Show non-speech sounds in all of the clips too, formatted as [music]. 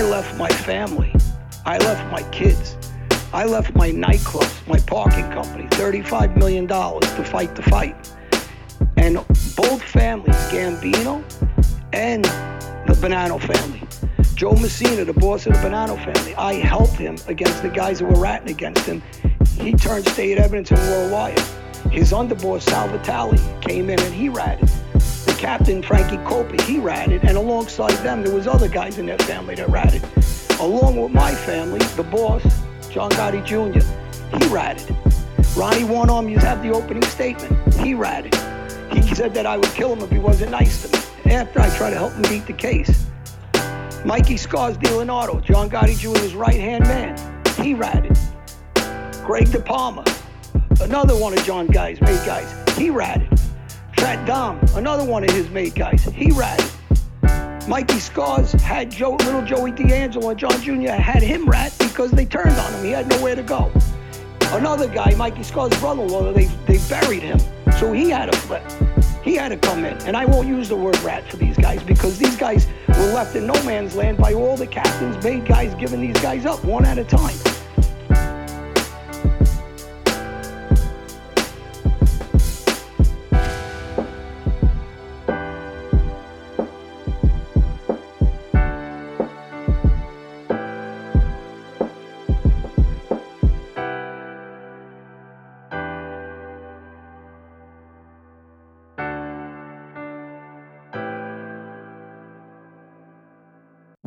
I left my family. I left my kids. I left my nightclubs, my parking company, $35 million to fight the fight. And both families, Gambino and the Bonanno family, Joe Massino, the boss of the Bonanno family, I helped him against the guys who were ratting against him. He turned state evidence in Wire. His underboss, Sal Vitale, came in and he ratted. Captain, Frankie Coppa, he ratted. And alongside them, there was other guys in their family that ratted. Along with my family, the boss, John Gotti Jr., he ratted. Ronnie One Arm, you have the opening statement. He ratted. He said that I would kill him if he wasn't nice to me. After I tried to help him beat the case. Mikey Scars Leonardo, John Gotti Jr.'s right hand man. He ratted. Greg De Palma, another one of John Guy's made guys. He ratted. Fat Dom, another one of his made guys. He ratted. Mikey Scars had Joe, little Joey D'Angelo and John Jr. had him rat because they turned on him. He had nowhere to go. Another guy, Mikey Scars' brother-in-law, they, they buried him. So he had to flip. He had to come in. And I won't use the word rat for these guys because these guys were left in no man's land by all the captains, made guys giving these guys up one at a time.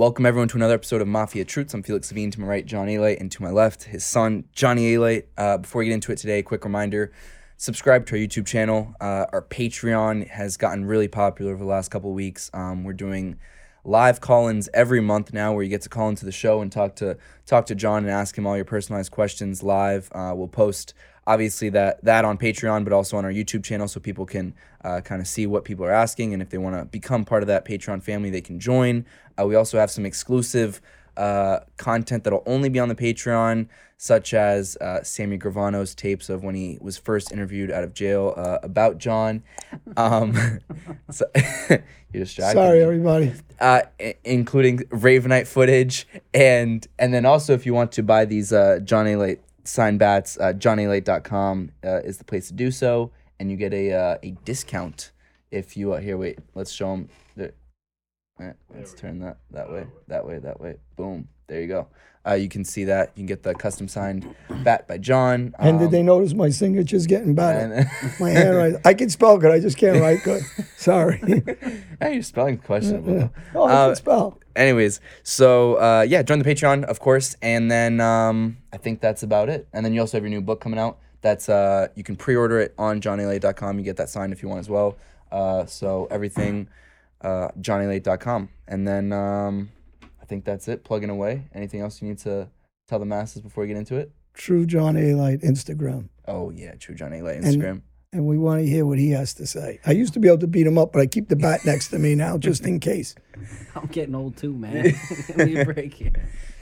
Welcome everyone to another episode of Mafia Truths. I'm Felix Savine to my right, John Alite, and to my left, his son, Johnny Alite. Uh, before we get into it today, quick reminder subscribe to our YouTube channel. Uh, our Patreon has gotten really popular over the last couple weeks. Um, we're doing live call-ins every month now where you get to call into the show and talk to talk to John and ask him all your personalized questions live. Uh, we'll post obviously that that on Patreon, but also on our YouTube channel, so people can uh, kind of see what people are asking, and if they want to become part of that Patreon family, they can join. Uh, we also have some exclusive uh, content that'll only be on the Patreon, such as uh, Sammy Gravano's tapes of when he was first interviewed out of jail uh, about John. Um, [laughs] so [laughs] you're distracted. Sorry, everybody. Uh, I- including Ravenite footage, and and then also if you want to buy these uh, John Alite signed bats, uh, johnalite.com uh, is the place to do so, and you get a uh, a discount if you uh, here. Wait, let's show them. The, eh, let's turn that that way, that way, that way. Boom. There you go. Uh, you can see that. You can get the custom signed bat by John. And did um, they notice my signature's getting better? my handwriting. I can spell good. I just can't write good. [laughs] Sorry. Hey, your spelling's questionable. oh, I Uh, can spell. anyways, so uh, yeah, join the Patreon, of course, and then um, I think that's about it. And then you also have your new book coming out. That's uh, you can pre-order it on johnalite.com. You get that signed if you want as well. Uh, so everything, uh, johnalite.com, and then um, I think that's it. Plugging away. Anything else you need to tell the masses before we get into it? True John Alite Instagram. Oh yeah, true John Alite Instagram. And we want to hear what he has to say. I used to be able to beat him up, but I keep the bat next to me now just in case. [laughs] I'm getting old too, man. [laughs] [laughs] Give me a break here.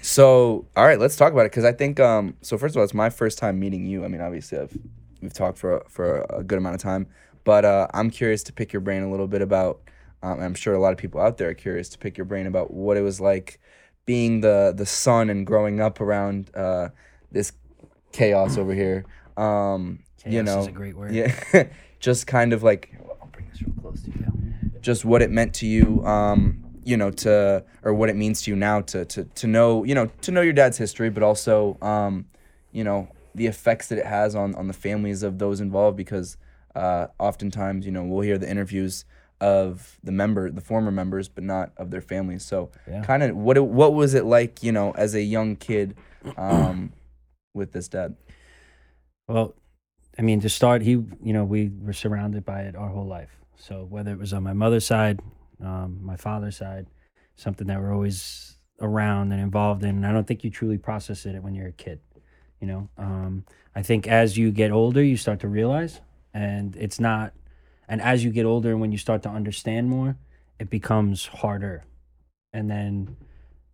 So, all right, let's talk about it because I think um. So first of all, it's my first time meeting you. I mean, obviously, I've we've talked for for a good amount of time, but uh, I'm curious to pick your brain a little bit about. Um, I'm sure a lot of people out there are curious to pick your brain about what it was like being the the son and growing up around uh, this chaos over here. Um, you Chaos know, is a great word. Yeah, [laughs] just kind of like I'll bring this real close to you just what it meant to you um you know to or what it means to you now to to to know you know to know your dad's history but also um you know the effects that it has on on the families of those involved because uh oftentimes you know we'll hear the interviews of the member the former members but not of their families so Yeah. kind of what it, what was it like you know as a young kid [clears throat] um with this dad Well, I mean, to start, he, you know, we were surrounded by it our whole life. So whether it was on my mother's side, um, my father's side, something that we're always around and involved in. And I don't think you truly process it when you're a kid. You know, um, I think as you get older, you start to realize, and it's not. And as you get older, and when you start to understand more, it becomes harder. And then,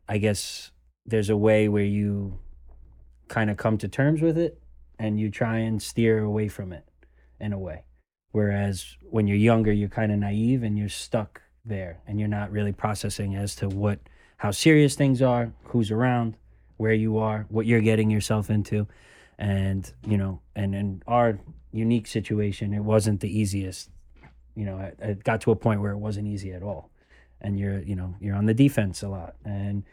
I guess there's a way where you kind of come to terms with it and you try and steer away from it in a way. Whereas when you're younger, you're kind of naive and you're stuck there and you're not really processing as to what how serious things are, who's around, where you are, what you're getting yourself into, and you know, and in our unique situation, it wasn't the easiest. You know, it, it got to a point where it wasn't easy at all, and you're you know you're on the defense a lot, and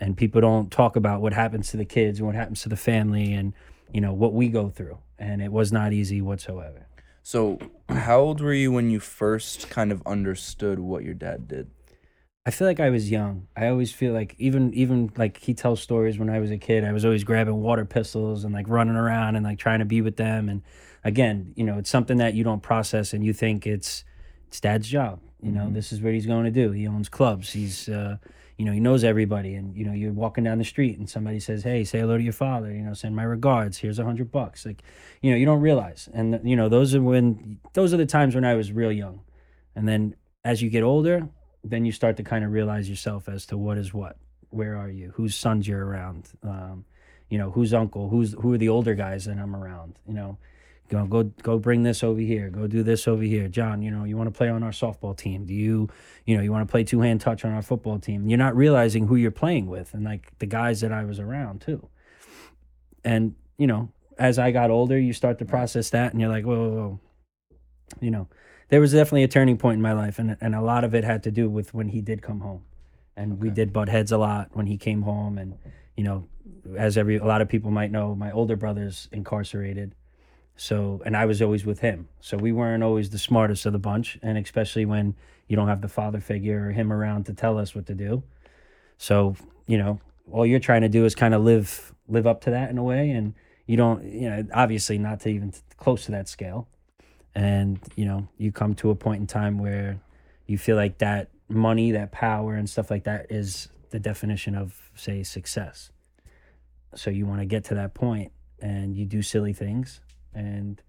and people don't talk about what happens to the kids and what happens to the family, and you know what we go through, and it was not easy whatsoever. So, how old were you when you first kind of understood what your dad did? I feel like I was young. I always feel like even even like he tells stories when I was a kid. I was always grabbing water pistols and like running around and like trying to be with them. And again, you know, it's something that you don't process and you think it's it's dad's job. You know, this is what he's going to do. He owns clubs. He's uh, you know, he knows everybody. And you know, you're walking down the street and somebody says, "Hey, say hello to your father." You know, send my regards. Here's a hundred bucks. Like, you know, you don't realize. And you know, those are when those are the times when I was real young. And then as you get older, then you start to kind of realize yourself as to what is what where are you whose sons you're around um, you know whose uncle who's who are the older guys that i'm around you know go go go bring this over here go do this over here. John you know you want to play on our softball team. Do you you know you want to play two hand touch on our football team? You're not realizing who you're playing with and like the guys that i was around too. And you know as i got older you start to process that and you're like whoa whoa, whoa. you know there was definitely a turning point in my life, and and a lot of it had to do with when he did come home, and we did butt heads a lot when he came home, and you know, as every a lot of people might know, my older brother's incarcerated, so and I was always with him, so we weren't always the smartest of the bunch, and especially when you don't have the father figure or him around to tell us what to do, so you know, all you're trying to do is kind of live live up to that in a way, and you don't, you know, obviously not to even close to that scale. And you know you come to a point in time where you feel like that money that power and stuff like that is the definition of say success. So you want to get to that point and you do silly things and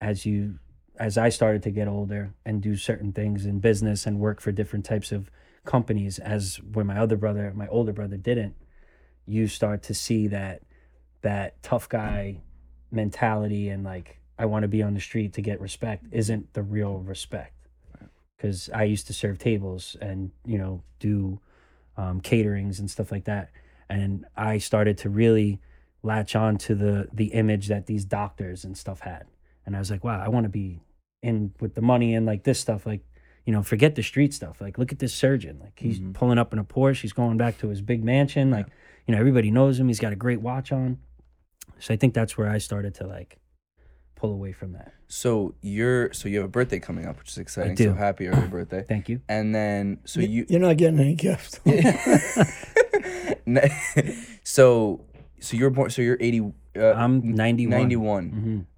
as you as i started to get older and do certain things in business and work for different types of companies as where my other brother my older brother didn't you start to see that that tough guy mentality and like I want to be on the street to get respect isn't the real respect. Because I used to serve tables and you know do um, caterings and stuff like that, and I started to really latch on to the the image that these doctors and stuff had, and I was like, wow, I want to be in with the money and like this stuff, like you know, forget the street stuff. Like, look at this surgeon. Like, he's Mhm. pulling up in a Porsche. He's going back to his big mansion. Like, you know, everybody knows him. He's got a great watch on. So I think that's where I started to like pull away from that. So you're so you have a birthday coming up, which is exciting. do. So happy early [clears throat] birthday. Thank you. And then so Y- you You're not getting any gifts. [laughs] [laughs] so so you're born so you're 80 uh, I'm 91. 91.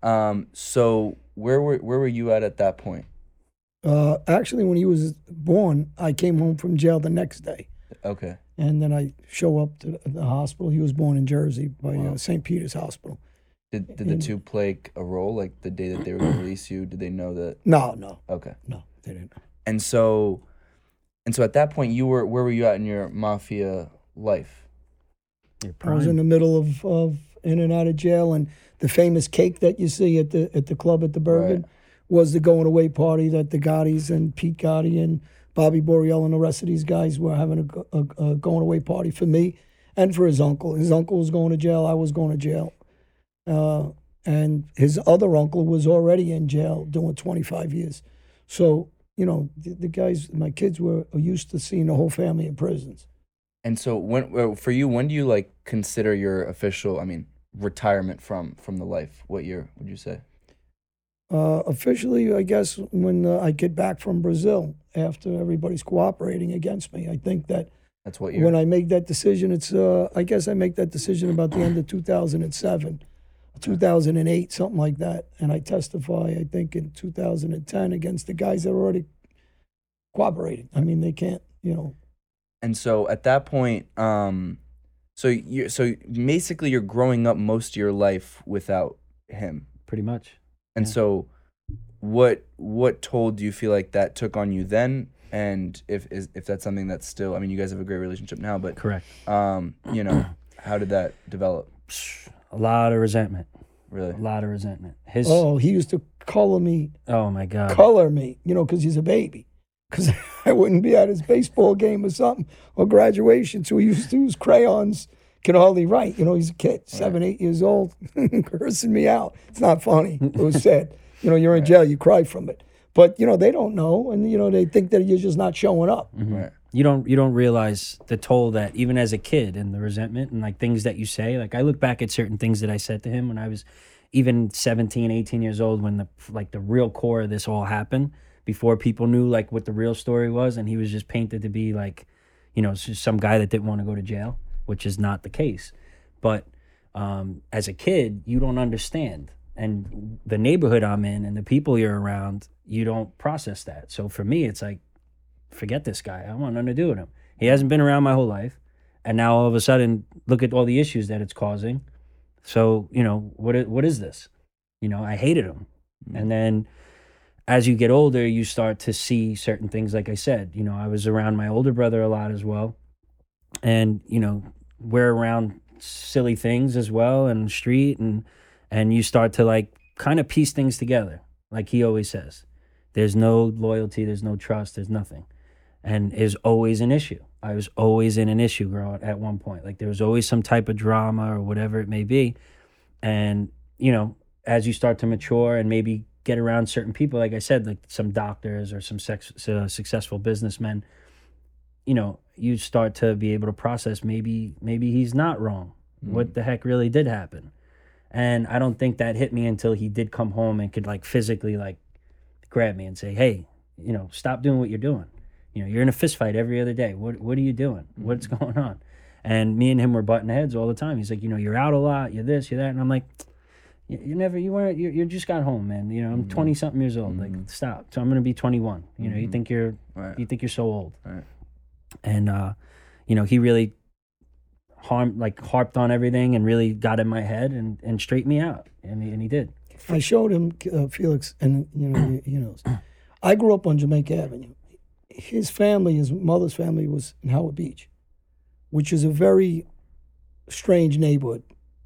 hmm Um so where were where were you at at that point? uh, actually, when he was born, I came home from jail the next day. Okay. And then I show up to the- the hospital. He was born in Jersey by Wow. uh, St. Peter's Hospital. Did did the And- two play a role like the day that they were going to [clears throat] release you? Did they know that? No, no, Okay. no, they didn't. And so and so at that point you were where were you at in your mafia life? I was in the middle of, of in and out of jail, and the famous cake that you see at the at the club at the Bergin was the going away party that the Gottis and Pete Gotti and Bobby Boriello and the rest of these guys were having a, a, a going away party for me and for his uncle. His uncle was going to jail. I was going to jail, uh, and his other uncle was already in jail doing 25 years. So you know the, the guys, my kids were used to seeing the whole family in prisons. And so when for you when do you like consider your official I mean retirement from from the life? What year would you say? Uh, officially, I guess when uh, I get back from Brazil after everybody's cooperating against me, I think that That's what year? when I make that decision, it's uh, I guess I make that decision about the end of 2007, 2008, something like that, and I testify I think in 2010 against the guys that are already cooperating. I mean, they can't, you know. And so at that point, um, so you so basically you're growing up most of your life without him. pretty much. And Yeah. so what what toll do you feel like that took on you then? And if is if that's something that's still I mean you guys have a great relationship now, but Correct. um, you know, [clears throat] how did that develop? A lot of resentment. Really? A lot of resentment. His Oh, he used to color me, oh my god. color me, you know, because he's a baby. Because [laughs] I wouldn't be at his baseball game or something or graduation. So he used to use crayons. Can hardly write. You know, he's a kid, seven, eight years old, [laughs] cursing me out. It's not funny. [laughs] It was sad. You know, you're in jail, you cry from it. But you know, they don't know, and you know, they think that you're just not showing up. Mm-hmm. Right. you don't you don't realize the toll that even as a kid and the resentment and like things that you say like i look back at certain things that i said to him when i was even 17 18 years old when the like the real core of this all happened before people knew like what the real story was and he was just painted to be like you know some guy that didn't want to go to jail which is not the case but um, as a kid you don't understand and the neighborhood i'm in and the people you're around you don't process that so for me it's like forget this guy. I don't want nothing to do with him. He hasn't been around my whole life. And now all of a sudden, look at all the issues that it's causing. So, you know, what what is this? You know, I hated him. And then as you get older, you start to see certain things like I said. You know, I was around my older brother a lot as well. And, you know, we're around silly things as well and street and and you start to like kind of piece things together. Like he always says. There's no loyalty, there's no trust, there's nothing and is always an issue. I was always in an issue growing at one point. Like there was always some type of drama or whatever it may be. And, you know, as you start to mature and maybe get around certain people, like I said, like some doctors or some sex, uh, successful businessmen, you know, you start to be able to process maybe maybe he's not wrong. What the heck really did happen? And I don't think that hit me until he did come home and could like physically like grab me and say, "Hey, you know, stop doing what you're doing." You know, you're in a fist fight every other day. What what are you doing? What's [laughs] going on? And me and him were butting heads all the time. He's like, you know, you're out a lot. You're this. You're that. And I'm like, you, you never. You weren't. You, you just got home, man. You know, I'm 20 something years old. Like, stop. So I'm gonna be 21. You know, you think you're Right. you think you're so old. Right. And uh, you know, he really harmed like harped on everything and really got in my head and and straightened me out. And he, and he did. I showed him uh, Felix, and you know, he, he knows. [clears throat] I grew up on Jamaica Avenue. His family, his mother's family, was in Howard Beach, which is a very strange neighborhood.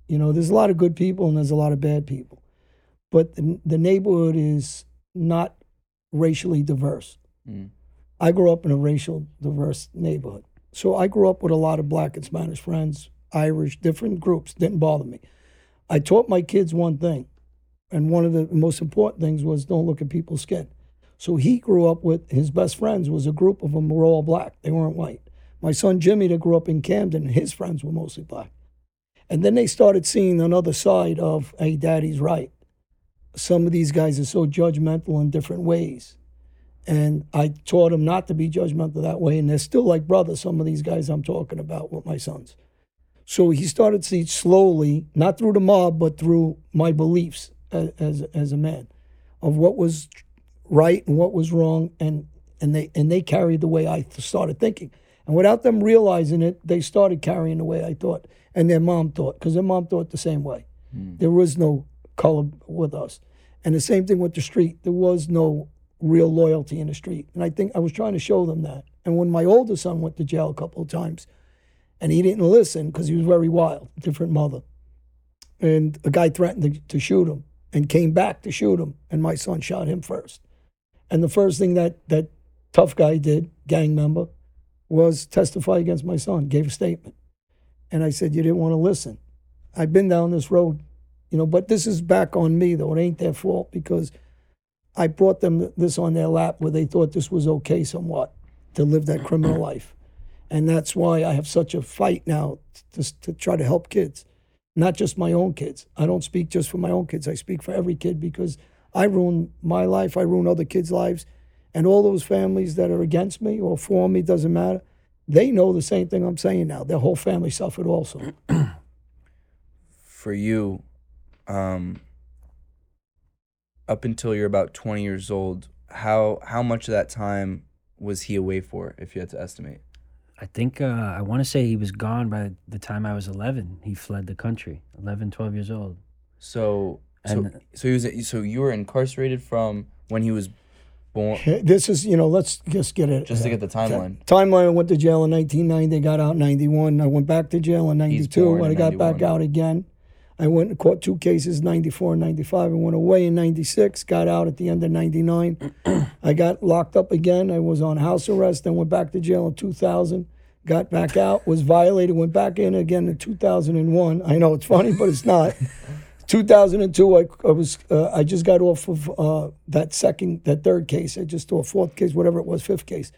You know, there's a lot of good people and there's a lot of bad people, but the, the neighborhood is not racially diverse. Mm. I grew up in a racial diverse neighborhood, so I grew up with a lot of black and Spanish friends, Irish, different groups. Didn't bother me. I taught my kids one thing and one of the most important things was don't look at people's skin. So he grew up with his best friends was a group of them were all black. They weren't white. My son Jimmy that grew up in Camden, his friends were mostly black. And then they started seeing another side of, hey, daddy's right. Some of these guys are so judgmental in different ways. And I taught them not to be judgmental that way. And they're still like brothers, some of these guys I'm talking about with my sons. So he started to see slowly, not through the mob, but through my beliefs as, as, as a man, of what was right and what was wrong, and and they and they carried the way I started thinking. And without them realizing it, they started carrying the way I thought, and their mom thought, because their mom thought the same way. Hmm. There was no color with us, and the same thing with the street. There was no real loyalty in the street, and I think I was trying to show them that. And when my older son went to jail a couple of times, and he didn't listen because he was very wild, different mother. And a guy threatened to, to shoot him and came back to shoot him, and my son shot him first. And the first thing that that tough guy did, gang member, was testify against my son, gave a statement. And I said, You didn't want to listen. I've been down this road, you know, but this is back on me, though. It ain't their fault because I brought them this on their lap where they thought this was okay somewhat to live that criminal [clears throat] life. And that's why I have such a fight now to, to try to help kids, not just my own kids. I don't speak just for my own kids, I speak for every kid because I ruin my life, I ruin other kids' lives. And all those families that are against me or for me, doesn't matter, they know the same thing I'm saying now. Their whole family suffered also. [clears throat] For you, um, up until you're about 20 years old, how how much of that time was he away for, if you had to estimate? I think uh, I want to say he was gone by the time I was 11. He fled the country, 11, 12 years old. So, so, And- so he was. So you were incarcerated from when he was born. This is, you know, let's just get it. Just to get the timeline. Timeline, I went to jail in 1990, got out in 91. I went back to jail in 92. When I got back out again, I went and caught two cases, 94 and 95. I went away in 96, got out at the end of 99. [clears throat] I got locked up again. I was on house arrest, then went back to jail in 2000. Got back out, was violated, went back in again in 2001. I know it's funny, but it's not. [laughs] 2002, I, I was uh, I just got off of uh, that second, that third case. I just a fourth case, whatever it was, fifth case,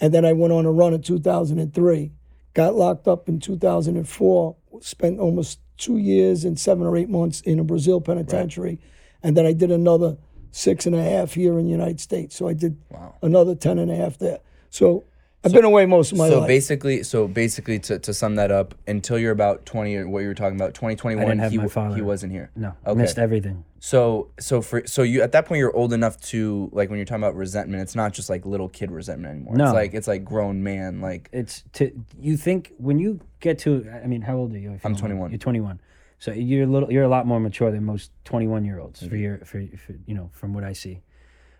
and then I went on a run in 2003. Got locked up in 2004. Spent almost two years and seven or eight months in a Brazil penitentiary, and then I did another six and a half here in the United States. So I did another ten and a half there. So I've been away most of my so life. basically, so basically, to, to sum that up, until you're about twenty, or what you were talking about, twenty twenty I one, didn't have he my father. he wasn't here. No, Okay. missed everything. So so for so you at that point you're old enough to like when you're talking about resentment, it's not just like little kid resentment anymore. No. It's like it's like grown man. Like It's to you think when you get to. I mean, how old are you? I'm 21. You're 21. So you're a little. You're a lot more mature than most 21 year olds for mm-hmm. your for, for you know from what I see.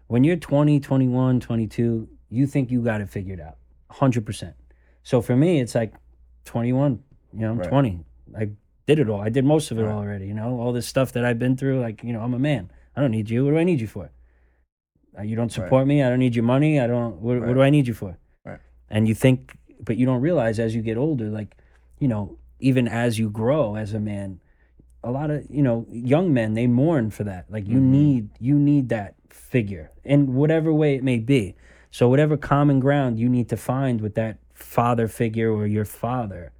When you're 20, 21, 22, you think you got it figured out, 100. percent So for me, it's like 21. You know, I'm Right. 20. I did it all. I did most of it Right. already. You know, all this stuff that I've been through. Like you know, I'm a man. I don't need you. What do I need you for? Uh, you don't support me. I don't need your money. I don't. What, what do I need you for? Right. And you think, but you don't realize as you get older, like, you know, even as you grow as a man, a lot of you know young men they mourn for that. Like you Mhm. need you need that figure in whatever way it may be. So whatever common ground you need to find with that father figure or your father,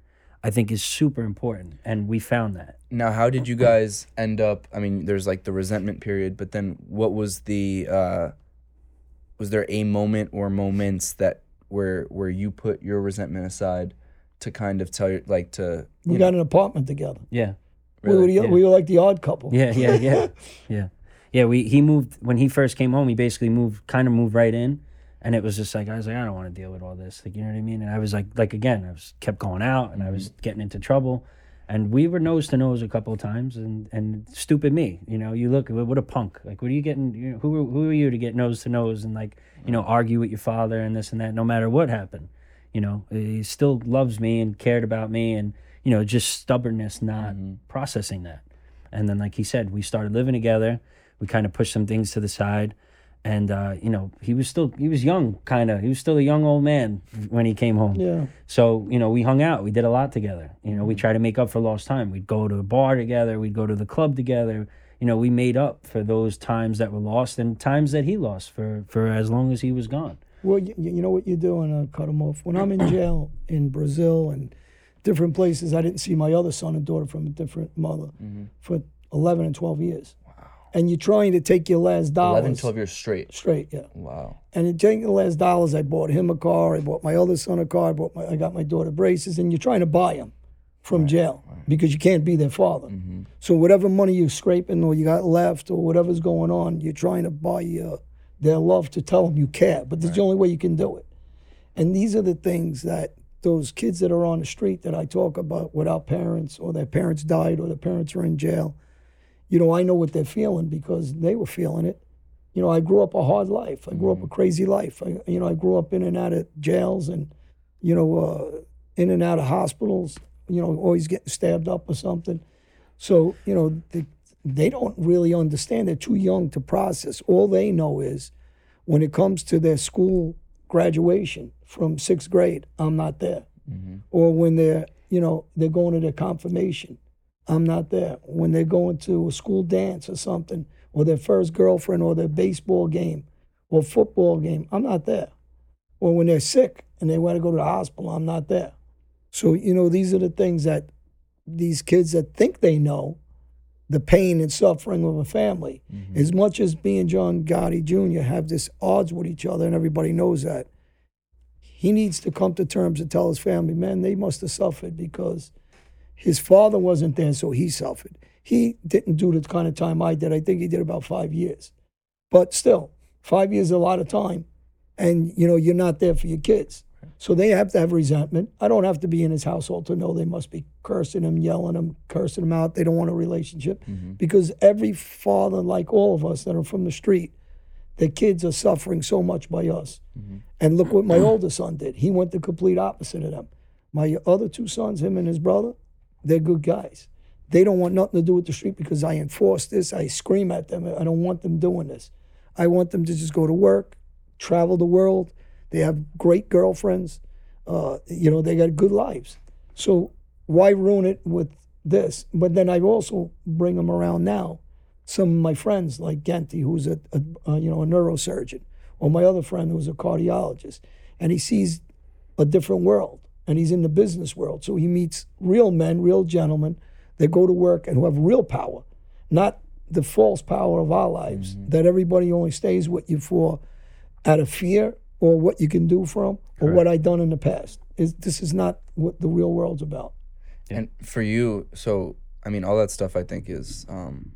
I think is super important, and we found that. now, how did you guys end up? I mean, there's like the resentment period, but then what was the? uh Was there a moment or moments that where where you put your resentment aside to kind of tell your like to we got know, an apartment together. Yeah. Really? We, were, really? the- we were like the odd couple. Yeah, yeah, yeah, [laughs] yeah, yeah. We he moved when he first came home. He basically moved, kind of moved right in, and it was just like I was like, I don't want to deal with all this. Like you know what I mean? And I was like, like again, I was kept going out, and I was mm-hmm. getting into trouble, and we were nose to nose a couple of times, and and stupid me, you know. You look, what a punk! Like, what are you getting? You know, who are, who are you to get nose to nose and like you know mm-hmm. argue with your father and this and that? No matter what happened, you know, he still loves me and cared about me, and you know, just stubbornness, not mm-hmm. processing that. And then, like he said, we started living together. We kind of pushed some things to the side. And, uh, you know, he was still, he was young, kind of. He was still a young old man when he came home. Yeah. So, you know, we hung out. We did a lot together. You know, we tried to make up for lost time. We'd go to a bar together. We'd go to the club together. You know, we made up for those times that were lost and times that he lost for, for as long as he was gone. Well, you, you know what you're doing, uh, cut him off. When I'm in jail in Brazil and different places, I didn't see my other son and daughter from a different mother for 11 and 12 years. And you're trying to take your last dollars 11, 12 years straight. straight, yeah. Wow. And in taking the last dollars, I bought him a car. I bought my other son a car. I bought my, I got my daughter braces, and you're trying to buy them from jail because you can't be their father. So whatever money you're scraping or you got left or whatever's going on, you're trying to buy uh, their love to tell them you care. But that's the only way you can do it. And these are the things that those kids that are on the street that I talk about without parents or their parents died or their parents are in jail. You know, I know what they're feeling because they were feeling it. You know, I grew up a hard life. I grew up a crazy life. I, you know, I grew up in and out of jails and, you know, uh, in and out of hospitals. You know, always getting stabbed up or something. So, you know, the, they don't really understand. They're too young to process. All they know is when it comes to their school graduation from sixth grade, I'm not there. Or when they're, you know, they're going to their confirmation, I'm not there. When they're going to a school dance or something, or their first girlfriend, or their baseball game, or football game, I'm not there. Or when they're sick and they want to go to the hospital, I'm not there. So, you know, these are the things that these kids that think they know the pain and suffering of a family. Mm-hmm. As much as me and John Gotti Jr. have this odds with each other, and everybody knows that, he needs to come to terms and tell his family, man, they must have suffered because his father wasn't there, so he suffered. He didn't do the kind of time I did. I think he did about five years. But still, five years is a lot of time. And, you know, you're not there for your kids. So they have to have resentment. I don't have to be in his household to know they must be cursing him, yelling him, cursing him out. They don't want a relationship. Mm-hmm. Because every father, like all of us that are from the street, the kids are suffering so much by us. Mm-hmm. And look what my older son did. He went the complete opposite of them. My other two sons, him and his brother, they're good guys. They don't want nothing to do with the street because I enforce this. I scream at them. I don't want them doing this. I want them to just go to work, travel the world. They have great girlfriends. Uh, you know, they got good lives. So why ruin it with this? But then I also bring them around now. Some of my friends, like Genty, who's a, a, a you know a neurosurgeon, or my other friend who's a cardiologist, and he sees a different world, and he's in the business world. So he meets real men, real gentlemen that go to work and who have real power, not the false power of our lives that everybody only stays with you for out of fear or what you can do for them or what I've done in the past. Is this is not what the real world's about. And for you, so I mean, all that stuff I think is um,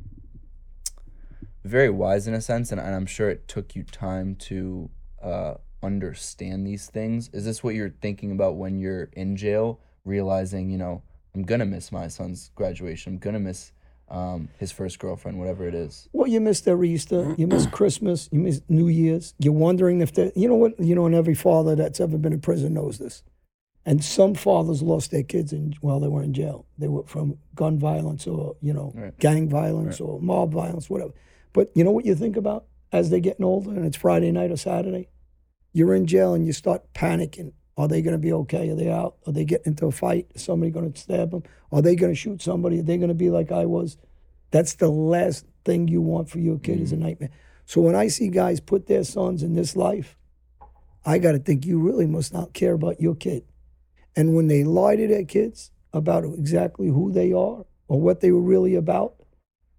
very wise in a sense, and, and I'm sure it took you time to uh, understand these things. Is this what you're thinking about when you're in jail, realizing, you know, I'm gonna miss my son's graduation, I'm gonna miss um, his first girlfriend, whatever it is. Well, you missed their Easter, you missed [clears throat] Christmas, you missed New Year's. You're wondering if they, you know what, you know, and every father that's ever been in prison knows this. And some fathers lost their kids in, while they were in jail. They were from gun violence or, you know, Right. gang violence or mob violence, whatever. But you know what you think about as they're getting older and it's Friday night or Saturday? You're in jail and you start panicking. Are they going to be okay? Are they out? Are they getting into a fight? Is somebody going to stab them? Are they going to shoot somebody? Are they going to be like I was? That's the last thing you want for your kid is a mm-hmm. nightmare. So when I see guys put their sons in this life, I got to think you really must not care about your kid. And when they lie to their kids about exactly who they are or what they were really about,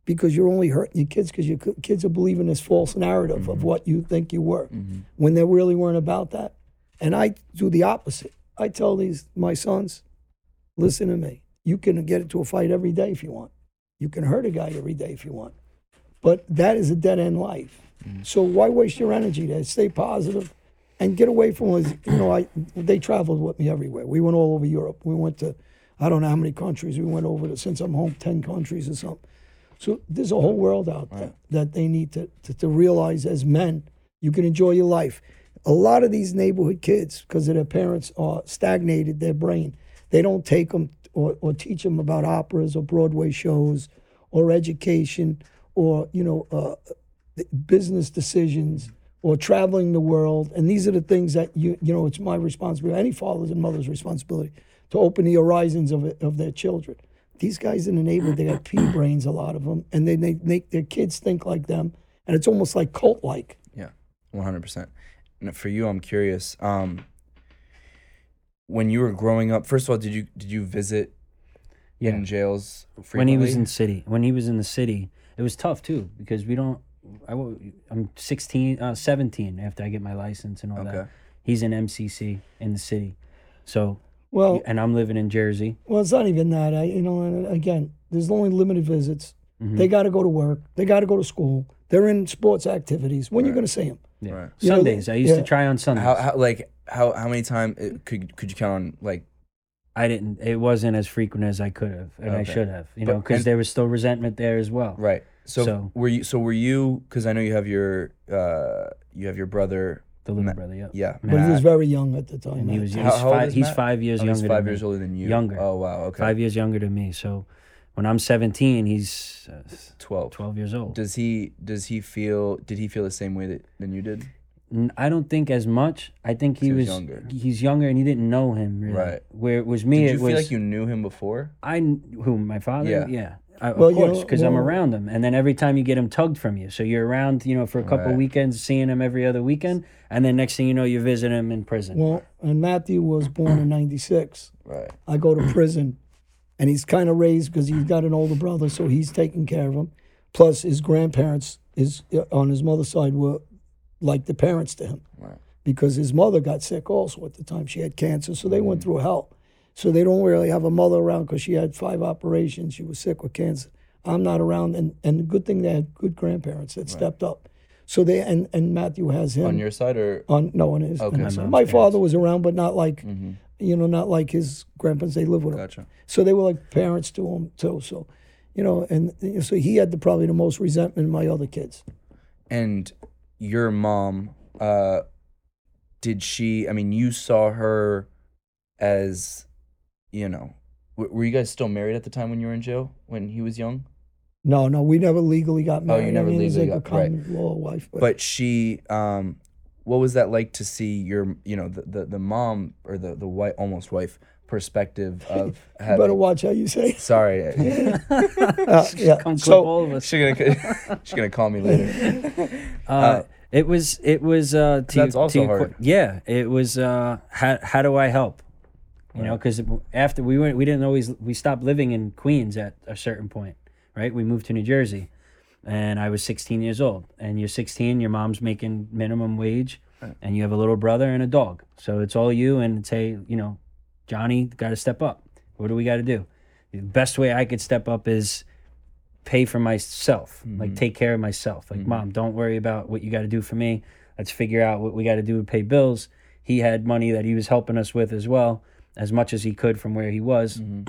because you're only hurting your kids because your kids are believing this false narrative of mm-hmm. what you think you were mm-hmm. when they really weren't about that. And I do the opposite. I tell these my sons, listen to me. You can get into a fight every day if you want. You can hurt a guy every day if you want. But that is a dead end life. Mm-hmm. So why waste your energy there? Stay positive and get away from us. You know, I they traveled with me everywhere. We went all over Europe. We went to I don't know how many countries we went over to since I'm home, ten countries or something. So there's a whole world out there that they need to, to, to realize as men, you can enjoy your life. A lot of these neighborhood kids, because of their parents are stagnated their brain, they don't take them or, or teach them about operas or Broadway shows or education or, you know, uh, business decisions or traveling the world. And these are the things that, you, you know, it's my responsibility, any father's and mother's responsibility to open the horizons of, it, of their children. These guys in the neighborhood, they got pea brains, a lot of them, and they, they make their kids think like them. And it's almost like cult like. Yeah, one hundred percent. And for you, I'm curious. Um, when you were growing up, first of all, did you did you visit Yeah. in jails when he was in city when he was in the city it was tough too because we don't I, I'm 16 uh, 17 after i get my license and all Okay. that he's in mcc in the city so Well, and i'm living in jersey Well, it's not even that. I, you know, again, there's only limited visits. Mm-hmm. They got to go to work. They got to go to school. They're in sports activities. When are you going to see them? yeah. Right. You know, sundays i used yeah. to try on sundays How, how like how how many times could could you count on like i didn't it wasn't as frequent as i could have and i should have you But- know because there was still resentment there as well right? So, So- were you so were you because I know you have your uh you have your brother the little Ma- brother yeah yeah But he was very young at the time. and he was Matt. How- he's, how old five, is he's Matt? five years oh, younger he's five than years me. older than you. Younger. Oh wow. Okay. five years younger than me so when i'm 17 he's uh, Twelve. 12 years old Does he does he feel did he feel the same way that than you did? N- I don't think as much. I think he He was was younger. He's younger, and he didn't know him really. Right. Where it was me, Did it you was feel like you knew him before? I kn- who my father. Yeah. Yeah, I, Well, of course, know, because I'm around them. and then every time you get them tugged from you, so you're around, you know, for a couple Right. weekends, seeing them every other weekend, and then next thing you know, you visit him in prison. Well, and Matthew was born in '96. Right. I go to prison, and he's kind of raised because he's got an older brother, so he's taking care of him. Plus, his grandparents, is uh, on his mother's side, were like the parents to him, Right. because his mother got sick also at the time. She had cancer, so they went mm. through hell. So they don't really have a mother around because she had five operations. She was sick with cancer. I'm not around, and and the good thing they had good grandparents that stepped up. So they and and Matthew has him On your side or on no on his. Okay, on My my father was around, but not like Mhm. you know, not like his grandparents. They live with him, gotcha. so they were like parents to him too. So, you know, and you so he had the, probably the most resentment in my other kids. And your mom, uh, did she? I mean, you saw her as, you know, W- were you guys still married at the time when you were in jail when he was young? No, no, we never legally got married. Oh, married. you never I mean, legally like got- a common law wife. But, But she, um, what was that like to see your, you know, the the, the mom or the the white almost wife perspective [laughs] of you having? better watch how you say. Sorry, [laughs] [laughs] Uh, yeah. Come clip So all of us. she's gonna she's gonna call me later. Uh, it was it was uh to, That's also your que- hard. yeah it was uh how how do I help you know because after we went we didn't always we stopped living in Queens at a certain point right? We moved to New Jersey and I was 16 years old. And you're 16 your mom's making minimum wage and you have a little brother and a dog. So it's all you and say you know Johnny got to step up. What do we got to do? The best way I could step up is pay for myself, like mm-hmm. take care of myself. Like, mm-hmm. mom, don't worry about what you got to do for me. Let's figure out what we got to do to pay bills. He had money that he was helping us with as well, as much as he could from where he was. [clears throat]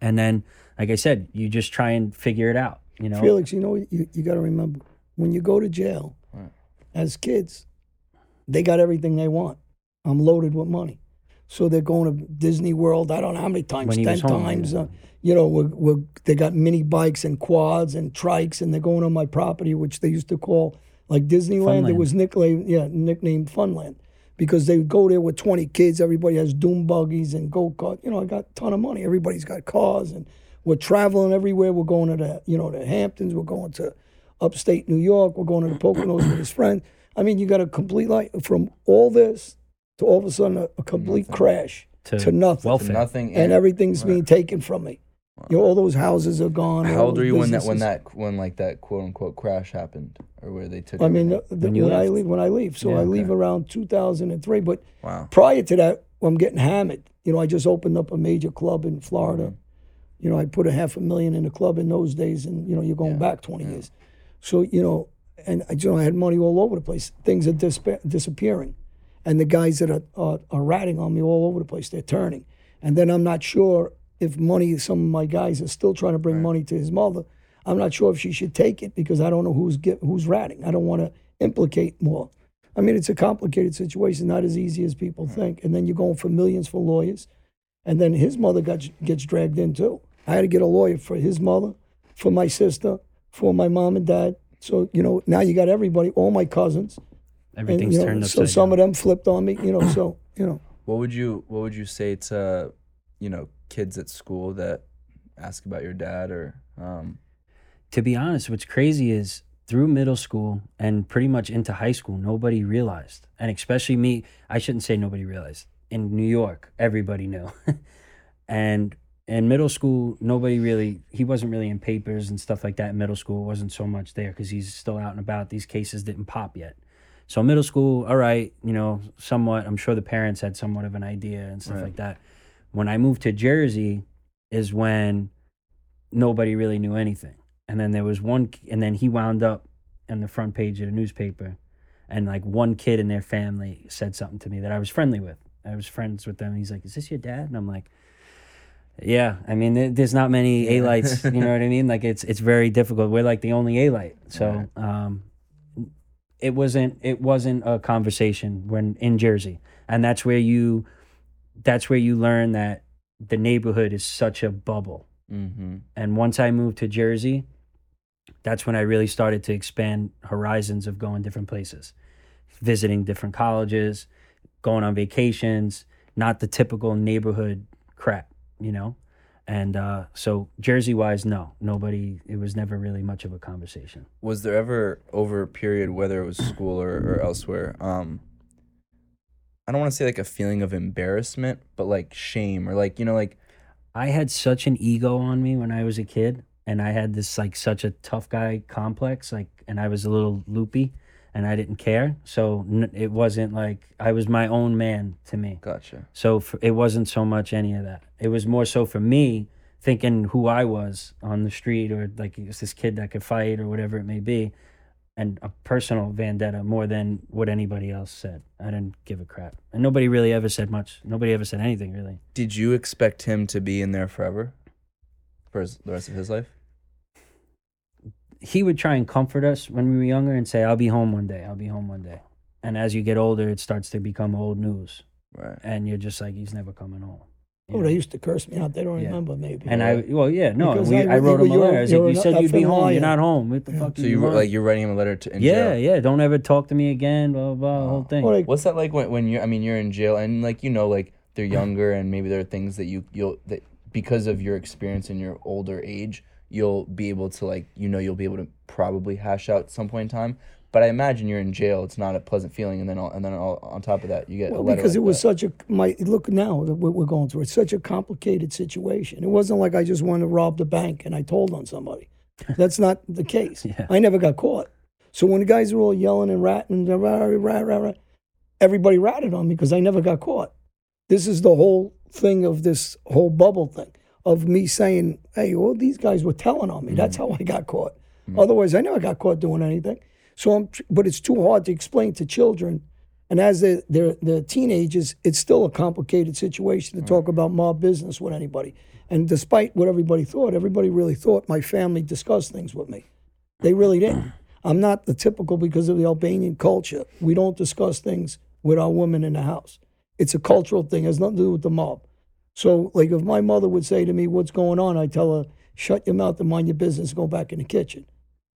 and then, like I said, you just try and figure it out. You know, Felix, you know, you, you got to remember when you go to jail as kids, they got everything they want. I'm loaded with money. So they're going to Disney World, I don't know how many times, When 10 home, times. yeah. Uh, you know, we're, we're, they got mini bikes and quads and trikes, and they're going on my property, which they used to call like Disneyland. It was nicknamed, yeah, nicknamed Funland because they go there with 20 kids. Everybody has dune buggies and go kart. You know, I got a ton of money. Everybody's got cars, and we're traveling everywhere. We're going to the, you know, the Hamptons. We're going to upstate New York. We're going to the Poconos with his friend. I mean, you got a complete life from all this to all of a sudden a, a complete crash to, to nothing. welfare. Nothing. and everything's being taken from me. You know, all those houses are gone. How old were those you when that when that when like that quote unquote crash happened, or where they took? I mean, the, When when, I leave, when I leave, so Yeah, I leave around 2003. But wow. prior to that, I'm getting hammered. You know, I just opened up a major club in Florida. Mm-hmm. You know, I put a half a million in the club in those days, and you know, you're going back 20 years. So you know, and I- you know, I had money all over the place. Things are dispa- disappearing, and the guys that are, are are ratting on me all over the place. They're turning, and then I'm not sure if money. Some of my guys are still trying to bring money to his mother. I'm not sure if she should take it because I don't know who's get, who's ratting. I don't want to implicate more. I mean, it's a complicated situation, not as easy as people think. And then you're going for millions for lawyers, and then his mother got, gets dragged in too. I had to get a lawyer for his mother, for my sister, for my mom and dad. So you know, now you got everybody, all my cousins. And, Everything's you know, turned so some down. of them flipped on me. You know, so you know, What would you What would you say to, you know, kids at school that ask about your dad or, um, to be honest, what's crazy is through middle school and pretty much into high school, nobody realized. And especially me, I shouldn't say nobody realized. In New York, everybody knew. [laughs] and in middle school, nobody really, he wasn't really in papers and stuff like that in middle school. Wasn't so much there because he's still out and about. These cases didn't pop yet. So middle school, all right, you know, somewhat, I'm sure the parents had somewhat of an idea and stuff Right. like that. When I moved to Jersey is when nobody really knew anything. And then there was one, and then he wound up in the front page of the newspaper, and like one kid in their family said something to me that I was friendly with. I was friends with them. He's like, "Is this your dad?" And I'm like, "Yeah." I mean, there's not many Alites. you know what I mean? Like it's it's very difficult. We're like the only Alite. So um, it wasn't it wasn't a conversation when in Jersey, and that's where you that's where you learn that the neighborhood is such a bubble. mm-hmm. And once I moved to Jersey, that's when I really started to expand horizons of going different places, visiting different colleges, going on vacations, not the typical neighborhood crap, you know? And uh, so, Jersey wise, no, nobody, it was never really much of a conversation. was there ever over a period, whether it was school or, or elsewhere, um, I don't want to say like a feeling of embarrassment, but like shame or like, you know, like, I had such an ego on me when I was a kid, and I had this like such a tough guy complex, like, and I was a little loopy, and I didn't care. So n- it wasn't like I was my own man to me. gotcha. So for, it wasn't so much any of that. It was more so for me thinking who I was on the street, or like it was this kid that could fight, or whatever it may be, and a personal vendetta more than what anybody else said. I didn't give a crap, and nobody really ever said much. Nobody ever said anything really. Did you expect him to be in there forever? For his, the rest of his life? he would try and comfort us when we were younger and say, I'll be home one day, I'll be home one day. And as you get older, it starts to become old news. Right. And you're just like, he's never coming home. You Oh, know. they used to curse me out. They don't Yeah. remember maybe. And I, well, yeah, no, we, I- I, wrote him a letter. I was you're like, you said you'd be home. liar." You're not home. What the fuck? So you you were, like you're writing him a letter to in yeah, jail. yeah. Don't ever talk to me again. Blah blah. blah the whole oh. thing. Well, like, What's that like when, when you're? I mean, you're in jail, and like you know, like they're [clears throat] younger, and maybe there are things that you you'll that because of your experience in your older age, you'll be able to like you know you'll be able to probably hash out some point in time. But I imagine you're in jail. It's not a pleasant feeling, and then all, and then all, on top of that, you get Well, a letter because like it was that. such a my look now that what we're going through. It's such a complicated situation. It wasn't like I just wanted to rob the bank and I told on somebody. [laughs] That's not the case. Yeah. I never got caught. So when the guys were all yelling and ratting, rah, rah, rah, rah, everybody ratted on me because I never got caught. This is the whole thing of this whole bubble thing of me saying, "Hey, well, these guys were telling on me. That's mm-hmm. how I got caught. Mm-hmm. Otherwise, I never got caught doing anything." So, I'm, but it's too hard to explain to children and as they're, they're, they're teenagers, it's still a complicated situation to talk about mob business with anybody. And despite what everybody thought, everybody really thought my family discussed things with me. They really didn't. [clears throat] I'm not the typical because of the Albanian culture. We don't discuss things with our women in the house. It's a cultural thing. It has nothing to do with the mob. So, like, if my mother would say to me, "What's going on?" I tell her, "Shut your mouth and mind your business. Go back in the kitchen.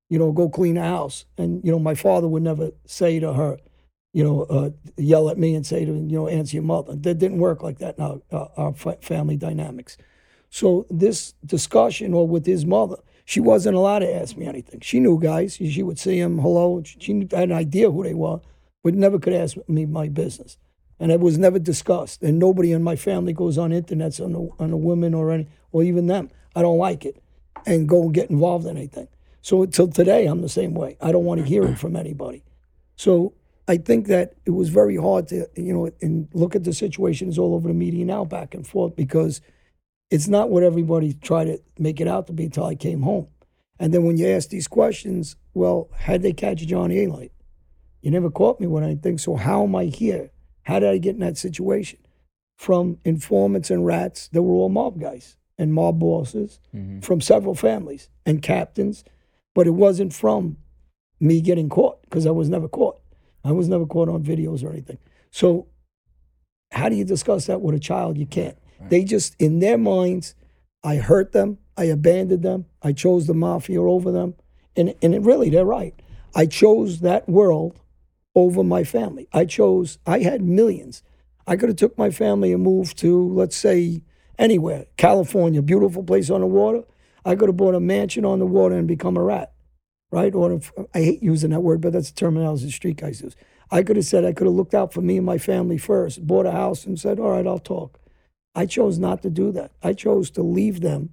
You know, go clean the house." And you know, my father would never say to her, you know, uh, yell at me and say to you know, answer your mother. That didn't work like that in our, our family dynamics. So this discussion, or with his mother, she wasn't allowed to ask me anything. She knew guys. She would see them, hello. She she had an idea who they were, but never could ask me my business. And it was never discussed. And nobody in my family goes on internets on a, on a woman or any, or even them. I don't like it, and go and get involved in anything. So until today, I'm the same way. I don't want to hear it [clears throat] from anybody. So I think that it was very hard to, you know, and look at the situations all over the media now, back and forth, because it's not what everybody tried to make it out to be until I came home. And then when you ask these questions, well, how'd they catch Johnny Alite? You never caught me with anything, so how am I here? How did I get in that situation? From informants and rats that were all mob guys and mob bosses mm-hmm. from several families and captains, but it wasn't from me getting caught because I was never caught. I was never caught on videos or anything. So, how do you discuss that with a child? You can't. They just, in their minds, I hurt them, I abandoned them, I chose the mafia over them. And, and it really, they're right. I chose that world over my family. I chose, I had millions. I could have took my family and moved to, let's say, anywhere, California, beautiful place on the water. I could have bought a mansion on the water and become a rat right? Or I hate using that word, but that's the terminology the street guys use. I could have said I could have looked out for me and my family first, bought a house, and said, "All right, I'll talk." I chose not to do that. I chose to leave them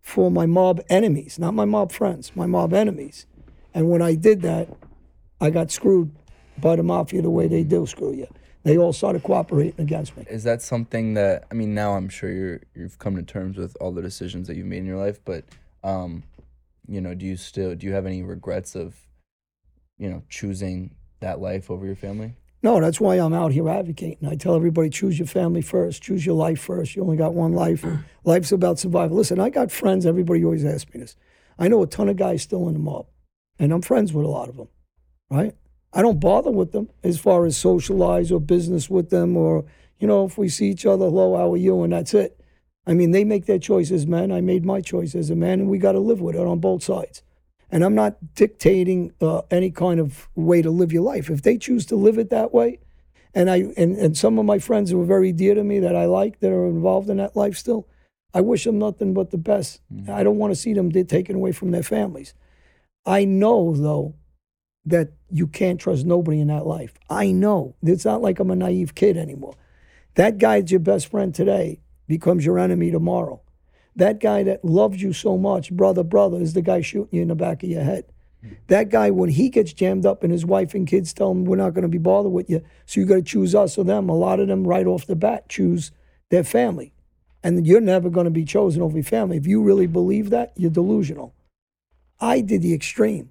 for my mob enemies, not my mob friends, my mob enemies. And when I did that, I got screwed by the mafia the way they do screw you. They all started cooperating against me. Is that something that I mean? Now I'm sure you're you've come to terms with all the decisions that you've made in your life, but um, you know, do you still do you have any regrets of, you know, choosing that life over your family? No, that's why I'm out here advocating. I tell everybody choose your family first, choose your life first. You only got one life. [clears throat] Life's about survival. Listen, I got friends. Everybody always asks me this. I know a ton of guys still in the mob, and I'm friends with a lot of them, right? I don't bother with them as far as socialize or business with them, or you know, if we see each other, hello, how are you, and that's it. I mean, they make their choice as men. I made my choice as a man, and we got to live with it on both sides. And I'm not dictating uh, any kind of way to live your life. If they choose to live it that way, and I and, and some of my friends who are very dear to me that I like that are involved in that life still, I wish them nothing but the best. I don't want to see them taken away from their families. I know though that you can't trust nobody in that life. I know. It's not like I'm a naive kid anymore. That guy's your best friend today becomes your enemy tomorrow. That guy that loves you so much, brother, brother, is the guy shooting you in the back of your head. That guy, when he gets jammed up and his wife and kids tell him, we're not going to be bothered with you, so you got to choose us or them, a lot of them right off the bat choose their family. And you're never going to be chosen over your family. If you really believe that, you're delusional. I did the extreme.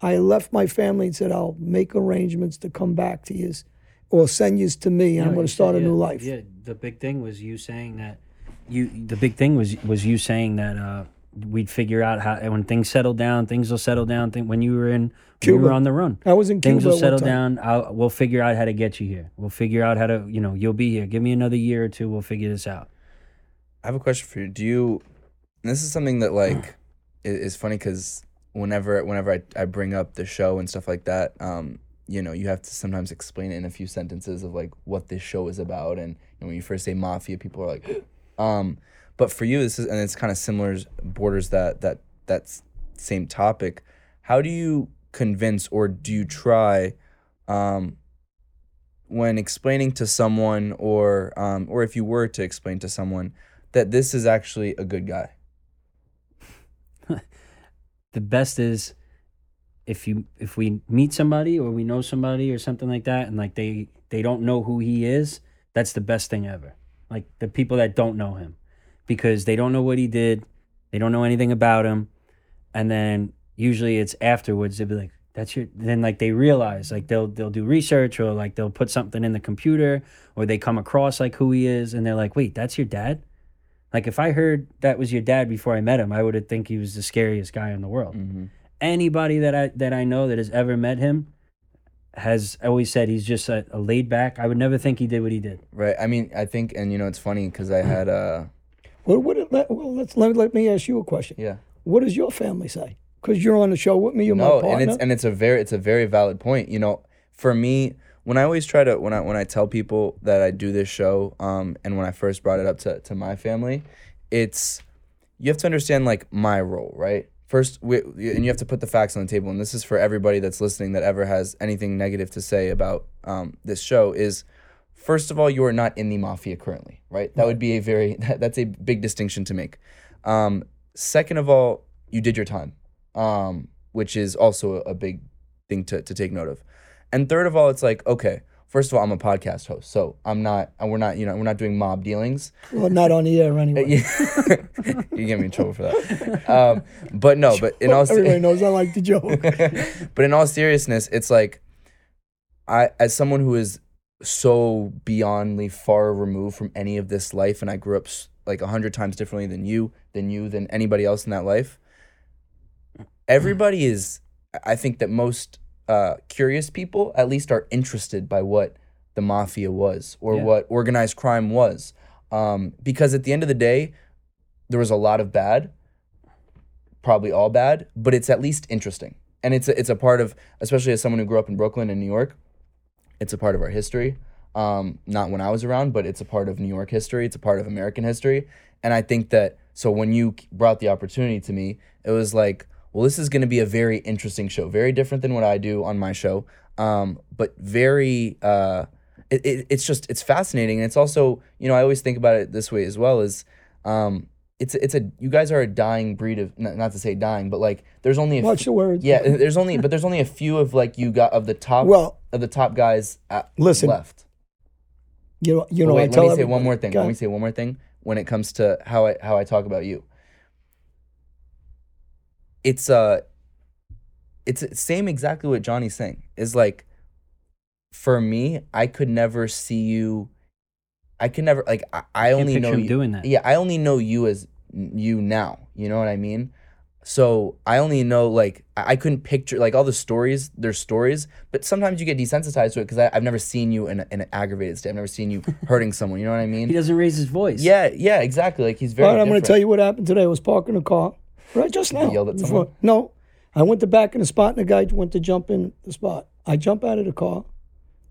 I left my family and said, I'll make arrangements to come back to you or send you to me, and I'm going to start said- a new life. Yeah, the big thing was you saying that you. The big thing was was you saying that uh, we'd figure out how and when things settle down, things will settle down. Think when you were in, when you were on the run, I was in things will settle down. I'll, we'll figure out how to get you here. We'll figure out how to, you know, you'll be here. Give me another year or two. We'll figure this out. I have a question for you. Do you? This is something that like i- is funny because whenever whenever I, I bring up the show and stuff like that, um, you know, you have to sometimes explain it in a few sentences of like what this show is about. And you know, when you first say mafia, people are like, [gasps] um, but for you, this is and it's kind of similar borders that that that same topic. How do you convince or do you try? Um, when explaining to someone or um, or if you were to explain to someone that this is actually a good guy the best is if you if we meet somebody or we know somebody or something like that and like they they don't know who he is that's the best thing ever. Like the people that don't know him because they don't know what he did they don't know anything about him and then usually it's afterwards they'll be like that's your then like they realize like they'll they'll do research or like they'll put something in the computer or they come across like who he is and they're like wait that's your dad like if i heard that was your dad before i met him i would have think he was the scariest guy in the world. Anybody that i that i know that has ever met him has always said he's just a, a laid back. I would never think he did what he did. Right. I mean i think and you know it's funny because i had uh What, what, let, well, let's, let, let me ask you a question. yeah. What does your family say? Because you're on the show with me, you're no my partner. and it's and it's a very it's a very valid point. You know for me when i always try to when i when i tell people that i do this show um and when i first brought it up to, to my family it's you have to understand like my role right? First we, and you have to put the facts on the table and this is for everybody that's listening that ever has anything negative to say about um, this show is first of all you are not in the mafia currently right? That would be a very [laughs] that, that's a big distinction to make. Um, second of all you did your time um, which is also a, a big thing to, to take note of and third of all it's like okay first of all i'm a podcast host so i'm not we're not you know we're not doing mob dealings well, not on the air [laughs] anyway. you get me in trouble for that um, but no but in all [laughs] Everybody knows I like the joke. [laughs] but in all seriousness, it's like I as someone who is so beyondly far removed from any of this life and I grew up like a hundred times differently than you, than you, than anybody else in that life. Everybody is I think that most uh, curious people at least are interested by what the mafia was or Yeah. what organized crime was. Um, because at the end of the day, there was a lot of bad, probably all bad, but it's at least interesting. And it's a, it's a part of, especially as someone who grew up in Brooklyn and New York, it's a part of our history. Um, not when I was around, but it's a part of New York history. It's a part of American history. And I think that, so when you brought the opportunity to me, it was like, well, this is going to be a very interesting show, very different than what I do on my show, um, but very, uh, it, it, it's just, it's fascinating. And it's also, you know, I always think about it this way as well is, um, it's it's a you guys are a dying breed of not, not to say dying but like there's only a Watch the words. yeah [laughs] there's only but there's only a few of like you got of the top Well, of the top guys at, Listen, left. You know, you know, wait I let me say one more thing let me say one more thing when it comes to how I how I talk about you it's uh it's same exactly what Johnny's saying is like for me I could never see you I could never like I, I Can't only know you, doing that. yeah I only know you as you now you know what I mean so I only know like I, I couldn't picture like all the stories there's stories but sometimes you get desensitized to it because I've never seen you in, a, in an aggravated state I've never seen you [laughs] hurting someone you know what I mean? he doesn't raise his voice yeah yeah exactly like he's very All right, I'm going to tell you what happened today. I was parking a car, right just now. yelled at before- No, I went to back in the spot, and the guy went to jump in the spot. I jump out of the car.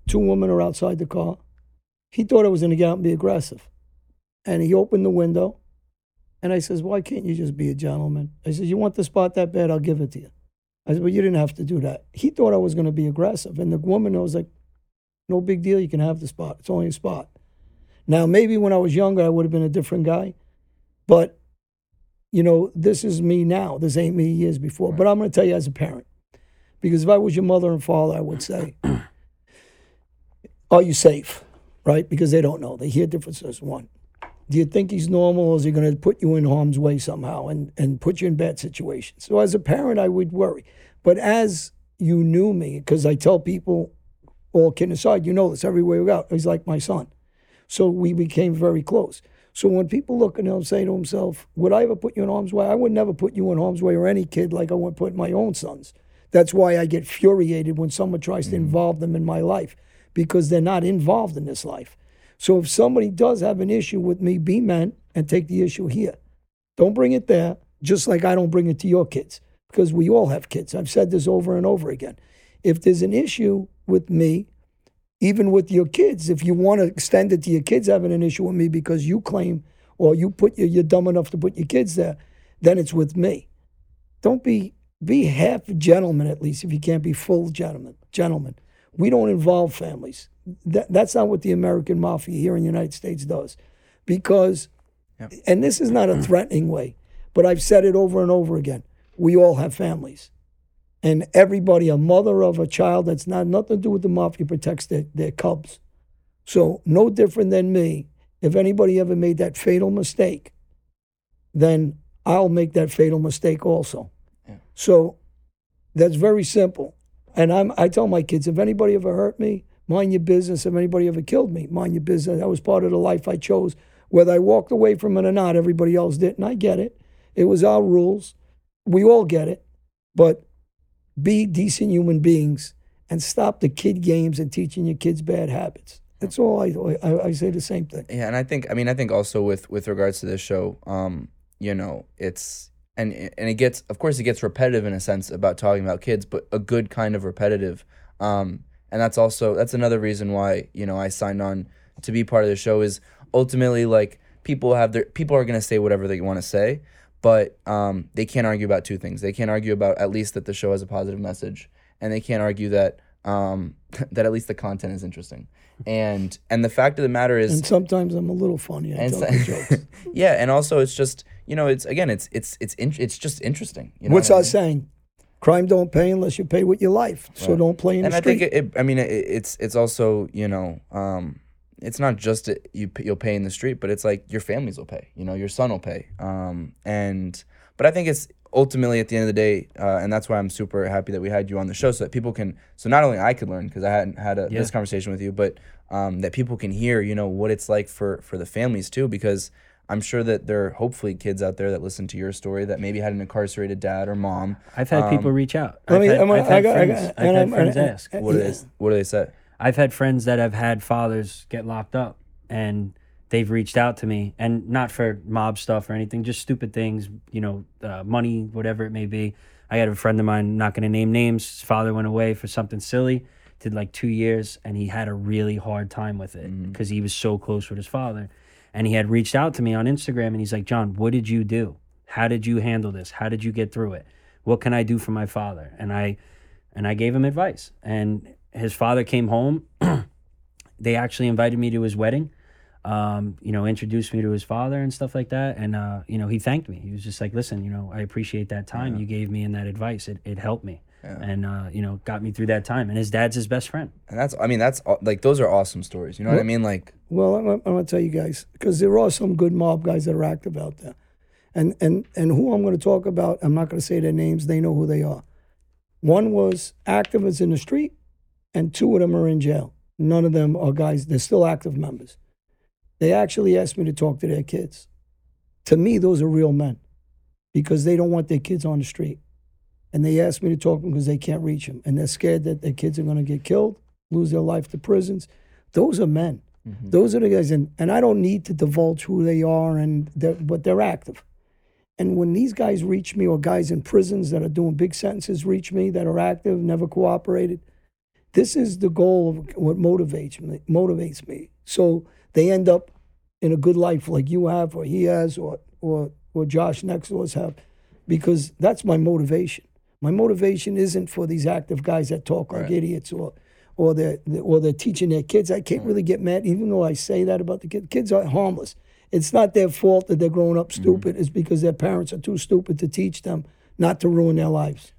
Two women are outside the car. He thought I was going to get out and be aggressive, and he opened the window, and I says, "Why can't you just be a gentleman?" I says, "You want the spot that bad? I'll give it to you." I said, "But you didn't have to do that." He thought I was going to be aggressive, and the woman was like, "No big deal. You can have the spot. It's only a spot." Now, maybe when I was younger, I would have been a different guy, but you know, this is me now. This ain't me years before. But I'm going to tell you as a parent, because if I was your mother and father, I would say, "Are you safe?" Right? Because they don't know. They hear differences. One, do you think he's normal, or is he going to put you in harm's way somehow and and put you in bad situations? So as a parent, I would worry. But as you knew me, because I tell people, all kidding aside, you know this everywhere we go. He's like my son. So we became very close. So when people look at him and say to himself, Would I ever put you in harm's way? I would never put you in harm's way or any kid like I would put my own sons. That's why I get furiated when someone tries to mm. involve them in my life because they're not involved in this life. So if somebody does have an issue with me, be men and take the issue here. Don't bring it there, just like I don't bring it to your kids, because we all have kids. I've said this over and over again. If there's an issue with me, even with your kids, if you want to extend it to your kids having an issue with me because you claim or you put you're dumb enough to put your kids there, then it's with me. Don't be be half gentleman at least if you can't be full gentleman. Gentlemen, we don't involve families. That, that's not what the American mafia here in the United States does, because, Yep. and this is not a threatening way, but I've said it over and over again. We all have families, and everybody, a mother of a child that's not nothing to do with the mafia, protects their, their cubs. So no different than me. If anybody ever made that fatal mistake, then I'll make that fatal mistake also. So that's very simple. And I'm, I tell my kids, if anybody ever hurt me, mind your business. If anybody ever killed me, mind your business. That was part of the life I chose. Whether I walked away from it or not, everybody else did. And I get it. It was our rules. We all get it. But be decent human beings and stop the kid games and teaching your kids bad habits. That's all I, I, I say the same thing. Yeah, and I think I mean I think also with with regards to this show, um, you know, it's and and it gets of course it gets repetitive in a sense about talking about kids, but a good kind of repetitive. Um, and that's also that's another reason why you know I signed on to be part of the show is ultimately like people have their people are gonna say whatever they want to say, but um, they can't argue about two things. They can't argue about at least that the show has a positive message, and they can't argue that um, [laughs] that at least the content is interesting. And and the fact of the matter is, And sometimes I'm a little funny. I and tell so- jokes. [laughs] yeah, and also it's just you know it's again it's it's it's in, it's just interesting. You know What's what I mean? saying? Crime don't pay unless you pay with your life. So Right. don't play in And the I street. think it, it, I mean it, it's it's also you know um, it's not just it, you you'll pay in the street, but it's like your families will pay. You know your son will pay. Um, and but I think it's ultimately at the end of the day, uh, and that's why I'm super happy that we had you on the show, so that people can. So not only I could learn because I hadn't had a, Yeah. this conversation with you, but um, that people can hear, you know, what it's like for for the families too, because. I'm sure that there are hopefully kids out there that listen to your story that maybe had an incarcerated dad or mom. I've had people Um, reach out. Let I've me- had, I'm gonna- I've had I got- I friends, got- I've had friends ask. and- What do they What do they say? I've had friends that have had fathers get locked up and they've reached out to me and not for mob stuff or anything, just stupid things, you know, uh, money, whatever it may be. I had a friend of mine, not going to name names. His father went away for something silly, did like two years, and he had a really hard time with it because he was so close with his father. And he had reached out to me on Instagram and he's like, John, what did you do? How did you handle this? How did you get through it? What can I do for my father? And I and I gave him advice. And his father came home. [clears throat] they actually invited me to his wedding. Um, you know, introduced me to his father and stuff like that. And uh, you know, he thanked me. He was just like, "Listen, you know, I appreciate that time you gave me and that advice. It it helped me, and uh, you know, got me through that time." And his dad's his best friend. And that's, I mean, that's like those are awesome stories. You know what I mean? Like, Well, I'm, I'm going to tell you guys because there are some good mob guys that are active out there, and and and who I'm going to talk about. I'm not going to say their names. They know who they are. One was activists in the street, and two of them are in jail. None of them are guys. They're still active members. They actually asked me to talk to their kids. To me, those are real men, because they don't want their kids on the street, and they asked me to talk to them because they can't reach them, and they're scared that their kids are going to get killed, lose their life to prisons. Those are men. Mm-hmm. Those are the guys, and, and I don't need to divulge who they are, and they're, but they're active. And when these guys reach me, or guys in prisons that are doing big sentences reach me that are active, never cooperated, this is the goal of what motivates me. Motivates me. So they end up in a good life like you have, or he has, or or or Josh next to us have, because that's my motivation. My motivation isn't for these active guys that talk like Right. idiots, or or they're or they're teaching their kids. I can't mm. really get mad, even though I say that about the kids. Kids are harmless. It's not their fault that they're growing up mm-hmm. stupid. It's because their parents are too stupid to teach them not to ruin their lives.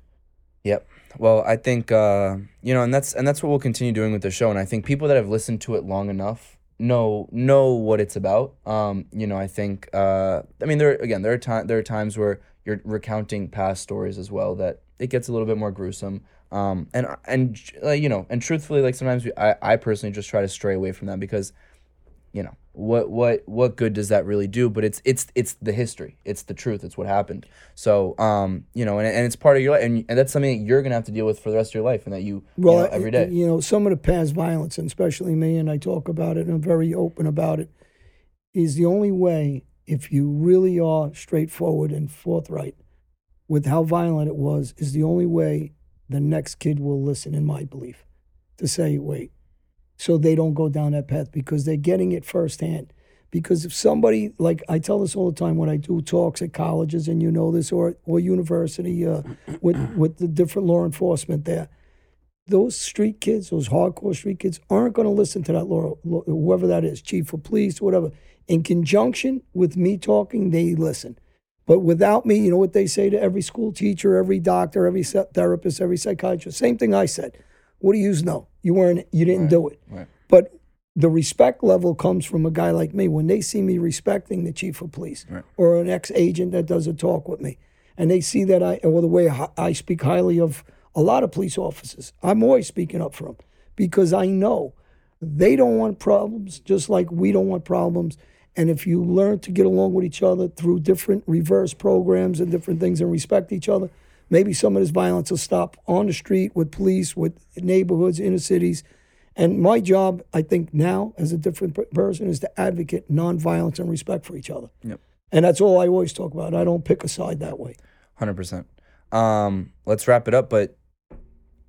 Yep. Well, I think uh, you know, and that's and that's what we'll continue doing with the show. And I think people that have listened to it long enough know know what it's about. Um, you know, I think uh, I mean there again there are time there are times where you're recounting past stories as well that it gets a little bit more gruesome. Um, and and you know, and truthfully, like sometimes we, I I personally just try to stray away from that because you know what what what good does that really do? But it's it's it's the history. It's the truth. It's what happened. So um you know and, and it's part of your life. And, and that's something that you're gonna have to deal with for the rest of your life and that you, you know, Well, every You know, some of the past violence, and especially me, and I talk about it, and I'm very open about it, is the only way if you really are straightforward and forthright with how violent it was, is the only way the next kid will listen, in my belief, to say, wait, so they don't go down that path because they're getting it firsthand. Because if somebody, like I tell this all the time when I do talks at colleges, and you know this, or or university uh, with with the different law enforcement there, those street kids, those hardcore street kids, aren't going to listen to that law, whoever that is, chief of police, whatever. In conjunction with me talking, they listen. But without me, you know what they say to every school teacher, every doctor, every therapist, every psychiatrist? Same thing I said. What do you know? You weren't, you didn't Right, do it. right. But the respect level comes from a guy like me when they see me respecting the chief of police Right. or an ex agent that does a talk with me, and they see that I, or the way I I speak highly of a lot of police officers. I'm always speaking up for them because I know they don't want problems, just like we don't want problems. And if you learn to get along with each other through different reverse programs and different things and respect each other, maybe some of this violence will stop on the street with police, with neighborhoods, inner cities. And my job, I think now, as a different person, is to advocate nonviolence and respect for each other. Yep. And that's all I always talk about. I don't pick a side that way. Hundred percent. Um, let's wrap it up. But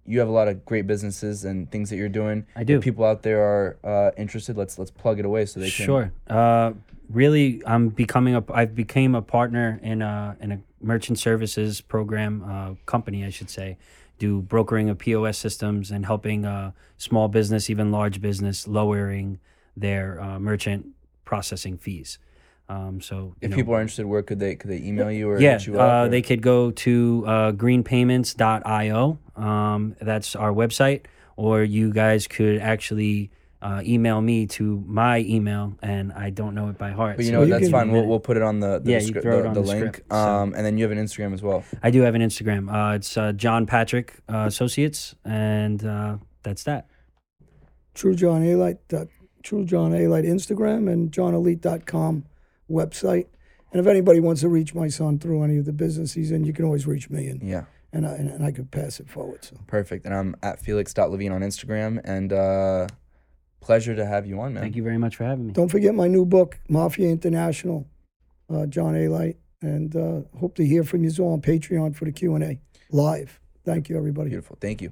you have a lot of great businesses and things that you're doing. I do. If people out there are uh, interested, let's let's plug it away so they can. Sure. Uh, really, I'm becoming a. I've became a partner in a in a merchant services program uh, company, I should say. Do brokering of POS systems and helping uh, small business, even large business, lowering their uh, merchant processing fees. Um, so If know, people are interested, where could they could they email you or yeah, you up? uh, they could go to uh, greenpayments.io. Um, that's our website. Or you guys could actually uh, email me to my email, and I don't know it by heart. But you know Well, you that's can- fine. We'll, we'll put it on the the, Yeah, descri- throw it the, on the the link. script, so- Um, and then you have an Instagram as well. I do have an Instagram. Uh, it's uh, John Patrick uh, Associates, and uh, that's that. True John Alite, dot- True John Alite Instagram and johnalite.com website. And if anybody wants to reach my son through any of the business he's in, you can always reach me and, Yeah, and, I, and I could pass it forward. So perfect. And I'm at felix.levine on Instagram. And uh, pleasure to have you on, man. Thank you very much for having me. don't forget my new book, Mafia International, uh, John Alite, And uh, hope to hear from you all on Patreon for the Q&A live. Thank you, everybody. Beautiful. Thank you.